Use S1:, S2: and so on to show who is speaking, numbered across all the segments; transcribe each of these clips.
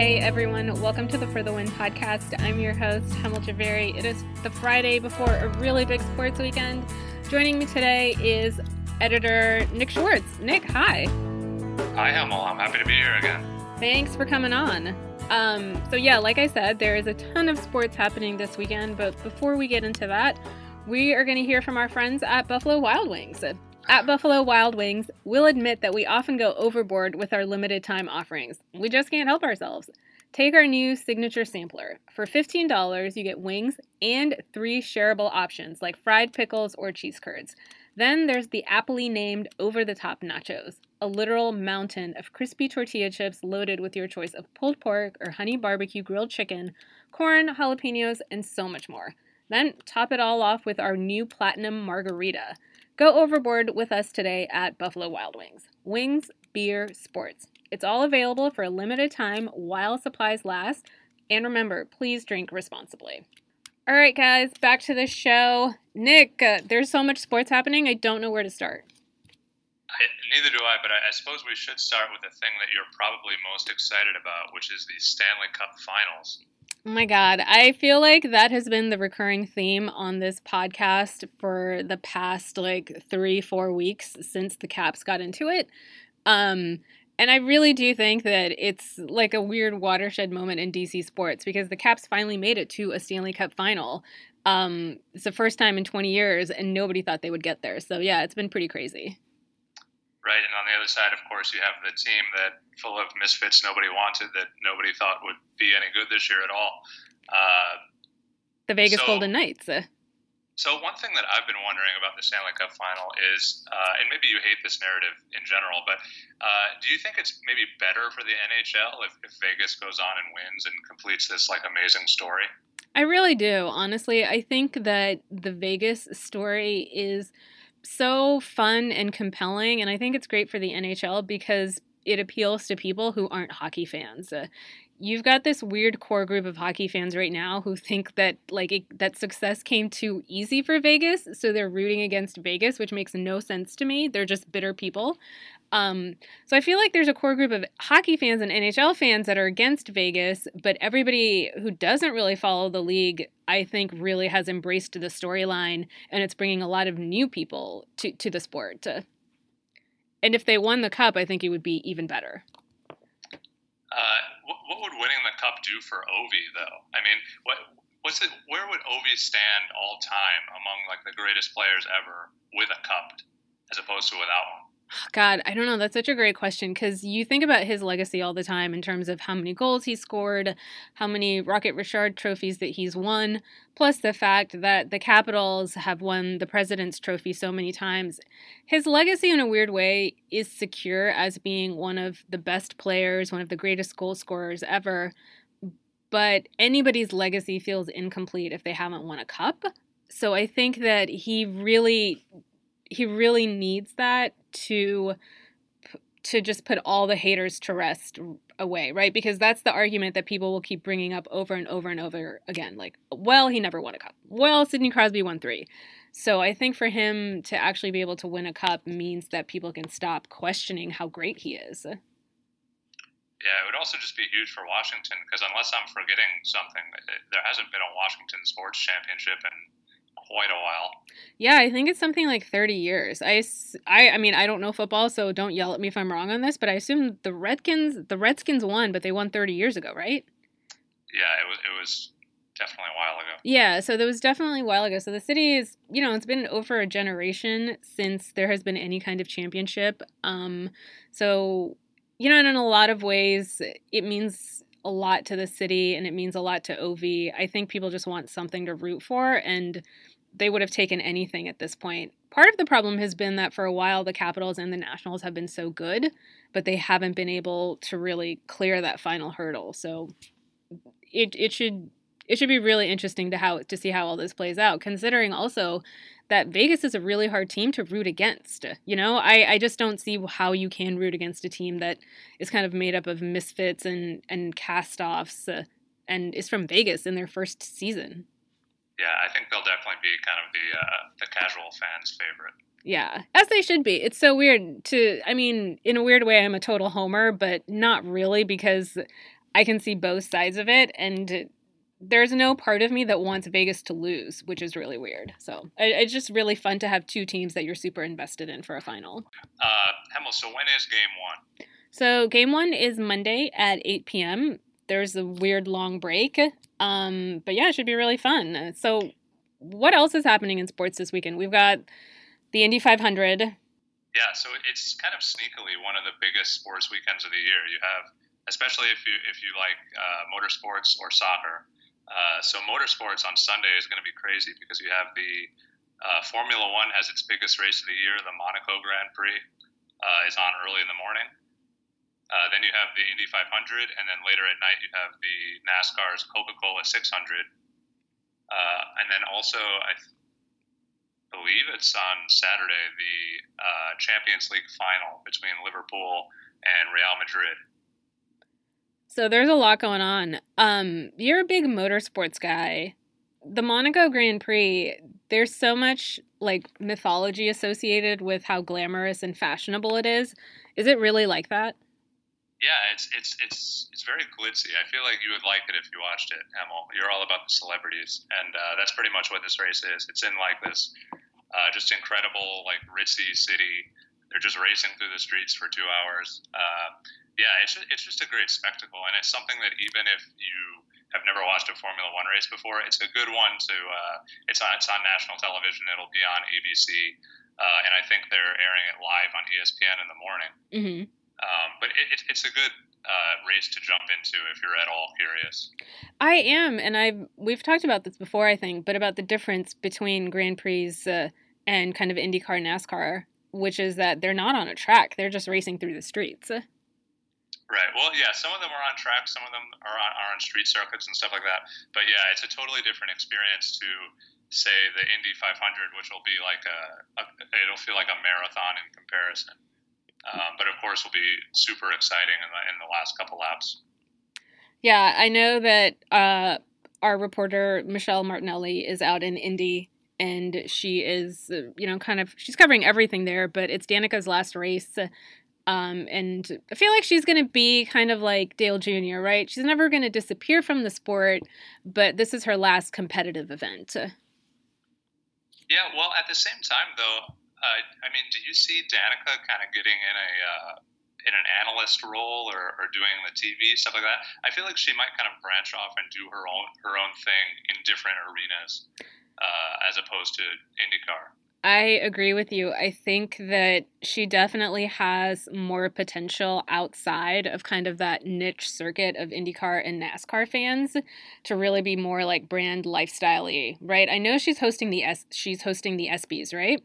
S1: Hey everyone, welcome to the For the Win podcast. I'm your host, Hemal Jhaveri. It is the Friday before a really big sports weekend. Joining me today is editor Nick Schwartz. Nick, hi.
S2: Hi, Hemal. I'm happy to be here again.
S1: Thanks for coming on. Um, so, yeah, like I said, there is a ton of sports happening this weekend, but before we get into that, we are going to hear from our friends at Buffalo Wild Wings. At Buffalo Wild Wings, we'll admit that we often go overboard with our limited time offerings. We just can't help ourselves. Take our new signature sampler. For $15, you get wings and three shareable options like fried pickles or cheese curds. Then there's the aptly named over the top nachos, a literal mountain of crispy tortilla chips loaded with your choice of pulled pork or honey barbecue grilled chicken, corn, jalapenos, and so much more. Then top it all off with our new platinum margarita. Go overboard with us today at Buffalo Wild Wings. Wings, beer, sports. It's all available for a limited time while supplies last. And remember, please drink responsibly. All right, guys, back to the show. Nick, uh, there's so much sports happening, I don't know where to start.
S2: I, neither do I, but I, I suppose we should start with the thing that you're probably most excited about, which is the Stanley Cup Finals.
S1: Oh my God. I feel like that has been the recurring theme on this podcast for the past like three, four weeks since the Caps got into it. Um, and I really do think that it's like a weird watershed moment in DC sports because the Caps finally made it to a Stanley Cup final. Um, it's the first time in 20 years, and nobody thought they would get there. So, yeah, it's been pretty crazy
S2: right? And on the other side, of course, you have the team that full of misfits nobody wanted that nobody thought would be any good this year at all. Uh,
S1: the Vegas so, Golden Knights.
S2: So one thing that I've been wondering about the Stanley Cup Final is, uh, and maybe you hate this narrative in general, but uh, do you think it's maybe better for the NHL if, if Vegas goes on and wins and completes this like amazing story?
S1: I really do. Honestly, I think that the Vegas story is so fun and compelling. And I think it's great for the NHL because it appeals to people who aren't hockey fans. Uh, you've got this weird core group of hockey fans right now who think that like it, that success came too easy for Vegas, so they're rooting against Vegas, which makes no sense to me. They're just bitter people. Um, so I feel like there's a core group of hockey fans and NHL fans that are against Vegas, but everybody who doesn't really follow the league, I think, really has embraced the storyline, and it's bringing a lot of new people to to the sport. And if they won the cup, I think it would be even better.
S2: Uh, what, would winning the cup do for Ovi, though? I mean, what what's it? Where would Ovi stand all time among like the greatest players ever with a cup, as opposed to without one?
S1: God, I don't know. That's such a great question because you think about his legacy all the time in terms of how many goals he scored, how many Rocket Richard trophies that he's won, plus the fact that the Capitals have won the President's Trophy so many times. His legacy, in a weird way, is secure as being one of the best players, one of the greatest goal scorers ever. But anybody's legacy feels incomplete if they haven't won a cup. So I think that he really he really needs that to to just put all the haters to rest away, right? Because that's the argument that people will keep bringing up over and over and over again. Like, well, he never won a cup. Well, Sidney Crosby won three. So I think for him to actually be able to win a cup means that people can stop questioning how great he is. Yeah,
S2: it would also just be huge for Washington because unless I'm forgetting something, eh, there hasn't been a Washington sports championship in quite a while.
S1: Yeah, I think it's something like 30 years. I, I, I mean, I don't know football, so don't yell at me if I'm wrong on this, but I assume the Redskins, the Redskins won, but they won 30 years ago, right?
S2: Yeah, it was, it was definitely a while ago.
S1: Yeah, so that was definitely a while ago. So the city is, you know, it's been over a generation since there has been any kind of championship. Um, so, you know, and in a lot of ways, it means a lot to the city and it means a lot to Ovi. I think people just want something to root for and they would have taken anything at this point. Part of the problem has been that for a while the Capitals and the Nationals have been so good, but they haven't been able to really clear that final hurdle. So it it should it should be really interesting to how to see how all this plays out, considering also that Vegas is a really hard team to root against. You know, I, I just don't see how you can root against a team that is kind of made up of misfits and and cast offs uh, and is from Vegas in their first season
S2: yeah, I think they'll definitely be kind of the uh, the casual fans' favorite.
S1: Yeah, as they should be. It's so weird to. I mean, in a weird way, I'm a total homer, but not really because I can see both sides of it, and there's no part of me that wants Vegas to lose, which is really weird. So it's just really fun to have two teams that you're super invested in for a final.
S2: Uh, Hemal, so when is game one?
S1: So game one is Monday at 8 p.m. There's a weird long break. Um, but yeah, it should be really fun. So what else is happening in sports this weekend? We've got the Indy 500.
S2: Yeah, so it's kind of sneakily one of the biggest sports weekends of the year. You have, especially if you if you like uh, motorsports or soccer. Uh, so motorsports on Sunday is going to be crazy because you have the uh, Formula One has its biggest race of the year, the Monaco Grand Prix, uh, is on early in the morning. Uh, then you have the Indy 500, and then later at night you have the NASCAR's Coca-Cola 600, uh, and then also I th- believe it's on Saturday the Champions League final between Liverpool and Real Madrid.
S1: So there's a lot going on. Um, you're a big motorsports guy. The Monaco Grand Prix, there's so much like mythology associated with how glamorous and fashionable it is. Is it really like that?
S2: Yeah, it's it's it's it's very glitzy. I feel like you would like it if you watched it, Emil. You're all about the celebrities, and uh, that's pretty much what this race is. It's in like this uh, just incredible like ritzy city. They're just racing through the streets for two hours. Uh, yeah, it's just, it's just a great spectacle, and it's something that even if you have never watched a Formula One race before, it's a good one to. Uh, it's on it's on national television. It'll be on ABC, uh, and I think they're airing it live on ESPN in the morning.
S1: Mm-hmm.
S2: Um, but it, it, it's a good uh, race to jump into if you're at all curious.
S1: I am, and I've we've talked about this before, I think, but about the difference between Grand Prix uh, and kind of IndyCar, NASCAR, which is that they're not on a track; they're just racing through the streets.
S2: Right. Well, yeah. Some of them are on track. Some of them are on, are on street circuits and stuff like that. But yeah, it's a totally different experience to say the Indy 500, which will be like a, a it'll feel like a marathon in comparison. Um, but of course, will be super exciting in the, in the last couple laps.
S1: Yeah, I know that uh, our reporter Michelle Martinelli is out in Indy, and she is, you know, kind of she's covering everything there. But it's Danica's last race, um, and I feel like she's going to be kind of like Dale Jr., right? She's never going to disappear from the sport, but this is her last competitive event.
S2: Yeah, well, at the same time, though, uh, I mean, do you see Danica kind of getting in a uh, in an analyst role or, or doing the TV stuff like that? I feel like she might kind of branch off and do her own her own thing in different arenas uh, as opposed to IndyCar.
S1: I agree with you. I think that she definitely has more potential outside of kind of that niche circuit of IndyCar and NASCAR fans to really be more like brand lifestyle-y, right? I know she's hosting the S she's hosting the ESPYs, right?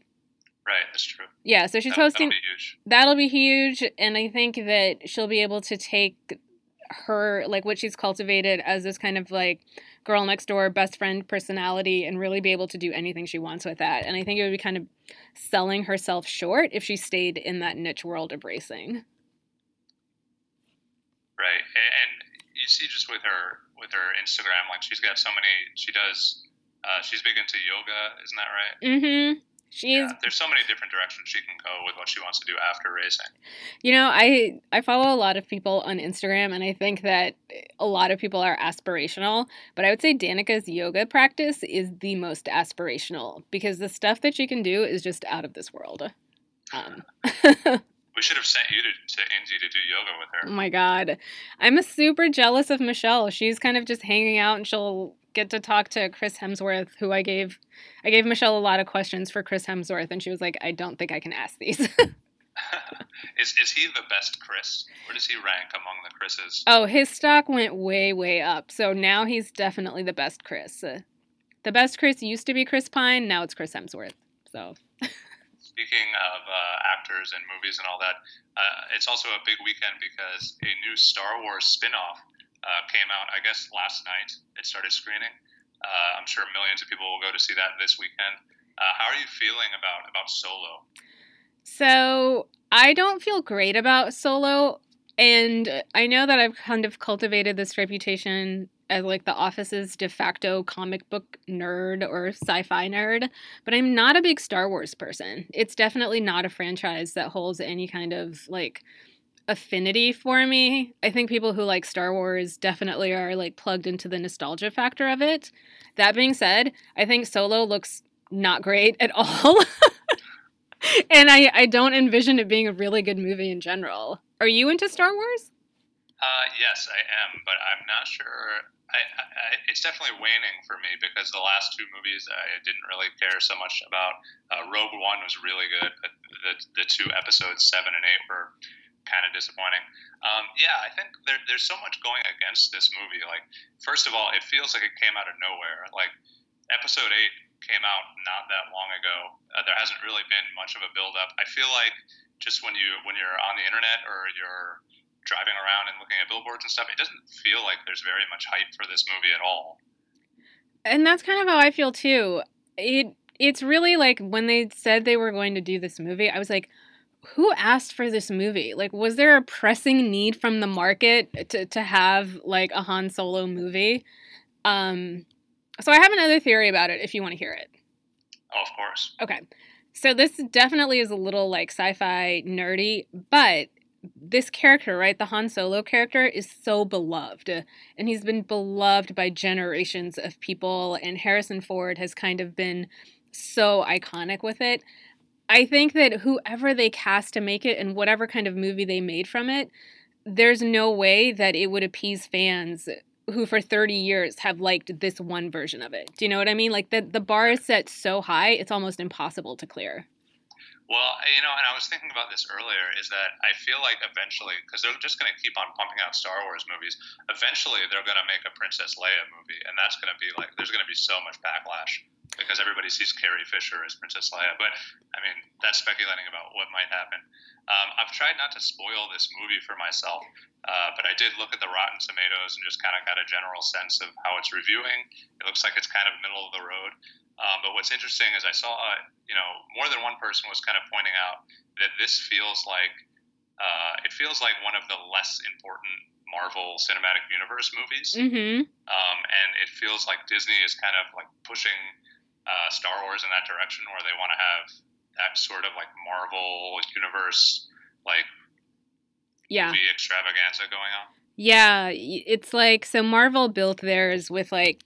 S2: Right, that's true.
S1: Yeah, so she's that, hosting. That'll be, huge. that'll be huge, and I think that she'll be able to take her like what she's cultivated as this kind of like girl next door best friend personality and really be able to do anything she wants with that. And I think it would be kind of selling herself short if she stayed in that niche world of racing.
S2: Right, and you see just with her with her Instagram, like she's got so many. She does. Uh, she's big into yoga, isn't that right?
S1: Mm-hmm. She's yeah,
S2: there's so many different directions she can go with what she wants to do after racing.
S1: You know, I I follow a lot of people on Instagram and I think that a lot of people are aspirational, but I would say Danica's yoga practice is the most aspirational because the stuff that she can do is just out of this world. Um.
S2: we should have sent you to, to Indy to do yoga with her.
S1: Oh my god. I'm a super jealous of Michelle. She's kind of just hanging out and she'll get to talk to Chris Hemsworth, who I gave I gave Michelle a lot of questions for Chris Hemsworth, and she was like, I don't think I can ask these.
S2: is is he the best Chris? Where does he rank among the Chris's?
S1: Oh, his stock went way way up. So now he's definitely the best Chris. Uh, the best Chris used to be Chris Pine. Now it's Chris Hemsworth. So.
S2: Speaking of uh, actors and movies and all that, uh, it's also a big weekend because a new Star Wars spin-off uh, came out, I guess, last night. It started screening. Uh, I'm sure millions of people will go to see that this weekend. Uh, how are you feeling about about Solo?
S1: So I don't feel great about Solo, and I know that I've kind of cultivated this reputation as like the office's de facto comic book nerd or sci-fi nerd, but I'm not a big Star Wars person. It's definitely not a franchise that holds any kind of like affinity for me. I think people who like Star Wars definitely are like plugged into the nostalgia factor of it. That being said, I think Solo looks not great at all. and I, I don't envision it being a really good movie in general. Are you into Star Wars?
S2: Uh, yes, I am, but I'm not sure. I, I, it's definitely waning for me because the last two movies I didn't really care so much about. Uh, Rogue One was really good, but the, the two episodes seven and eight were kind of disappointing. Um, yeah, I think there, there's so much going against this movie. Like, first of all, it feels like it came out of nowhere. Like, episode eight came out not that long ago. Uh, there hasn't really been much of a build up. I feel like just when you when you're on the internet or you're driving around and looking at billboards and stuff, it doesn't feel like there's very much hype for this movie at all.
S1: And that's kind of how I feel too. It it's really like when they said they were going to do this movie, I was like, who asked for this movie? Like, was there a pressing need from the market to, to have like a Han Solo movie? Um, so I have another theory about it if you want to hear it.
S2: Oh, of course.
S1: Okay. So this definitely is a little like sci-fi nerdy, but this character, right, the Han Solo character, is so beloved. And he's been beloved by generations of people, and Harrison Ford has kind of been so iconic with it. I think that whoever they cast to make it and whatever kind of movie they made from it, there's no way that it would appease fans who for 30 years have liked this one version of it. Do you know what I mean? Like the the bar is set so high, it's almost impossible to clear.
S2: Well, you know, and I was thinking about this earlier, is that I feel like eventually, because they're just going to keep on pumping out Star Wars movies, eventually they're going to make a Princess Leia movie, and that's going to be like, there's going to be so much backlash because everybody sees Carrie Fisher as Princess Leia. But I mean, that's speculating about what might happen. Um, I've tried not to spoil this movie for myself, uh, but I did look at the Rotten Tomatoes and just kind of got a general sense of how it's reviewing. It looks like it's kind of middle of the road. Um, but what's interesting is I saw, uh, you know, more than one person was kind of pointing out that this feels like uh, it feels like one of the less important Marvel Cinematic Universe movies,
S1: mm-hmm.
S2: um, and it feels like Disney is kind of like pushing uh, Star Wars in that direction, where they want to have that sort of like Marvel Universe, like
S1: yeah,
S2: movie extravaganza going on.
S1: Yeah, it's like so Marvel built theirs with like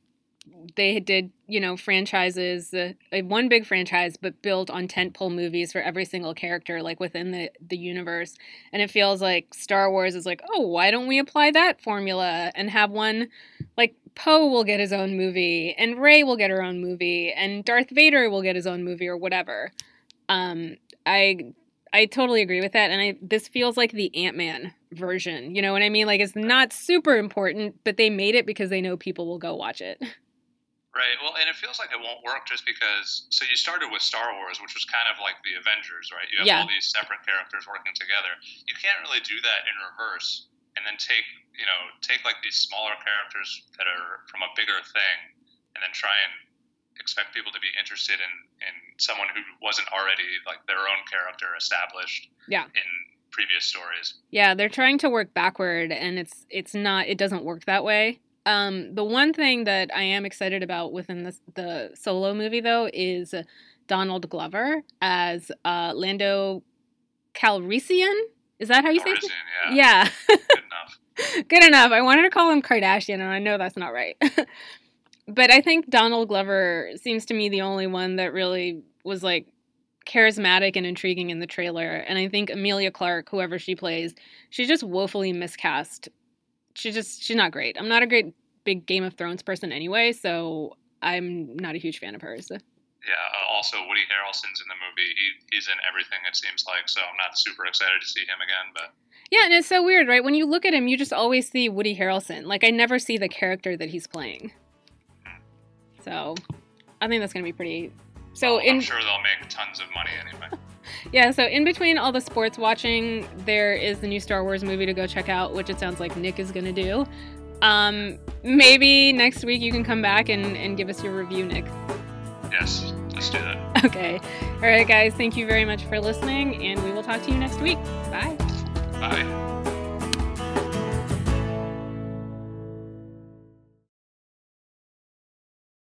S1: they did you know franchises uh, one big franchise but built on tentpole movies for every single character like within the the universe and it feels like star wars is like oh why don't we apply that formula and have one like poe will get his own movie and rey will get her own movie and darth vader will get his own movie or whatever um i I totally agree with that, and I this feels like the Ant Man version. You know what I mean? Like it's not super important, but they made it because they know people will go watch it.
S2: Right. Well, and it feels like it won't work just because. So you started with Star Wars, which was kind of like the Avengers, right? You have yeah. all these separate characters working together. You can't really do that in reverse, and then take you know take like these smaller characters that are from a bigger thing, and then try and expect people to be interested in in someone who wasn't already like their own character established.
S1: Yeah.
S2: In previous stories.
S1: Yeah, they're trying to work backward, and it's it's not. It doesn't work that way. Um, the one thing that I am excited about within the the solo movie though is Donald Glover as uh, Lando Calrissian. Is that how you say it?
S2: Yeah. yeah. Good
S1: enough. Good enough. I wanted to call him Kardashian, and I know that's not right. but I think Donald Glover seems to me the only one that really was like charismatic and intriguing in the trailer. And I think Emilia Clarke, whoever she plays, she's just woefully miscast she just she's not great. I'm not a great big Game of Thrones person anyway, so I'm not a huge fan of hers.
S2: Yeah. Uh, also, Woody Harrelson's in the movie. He, he's in everything. It seems like. So I'm not super excited to see him again. But
S1: yeah, and it's so weird, right? When you look at him, you just always see Woody Harrelson. Like I never see the character that he's playing. So I think that's gonna be pretty. So
S2: well, I'm sure they'll make tons of money anyway.
S1: yeah, so in between all the sports watching, there is the new Star Wars movie to go check out, which it sounds like Nick is going to do. Um, maybe next week you can come back and, and give us your review, Nick.
S2: Yes, let's do that.
S1: Okay. All right, guys, thank you very much for listening, and we will talk to you next week. Bye.
S2: Bye.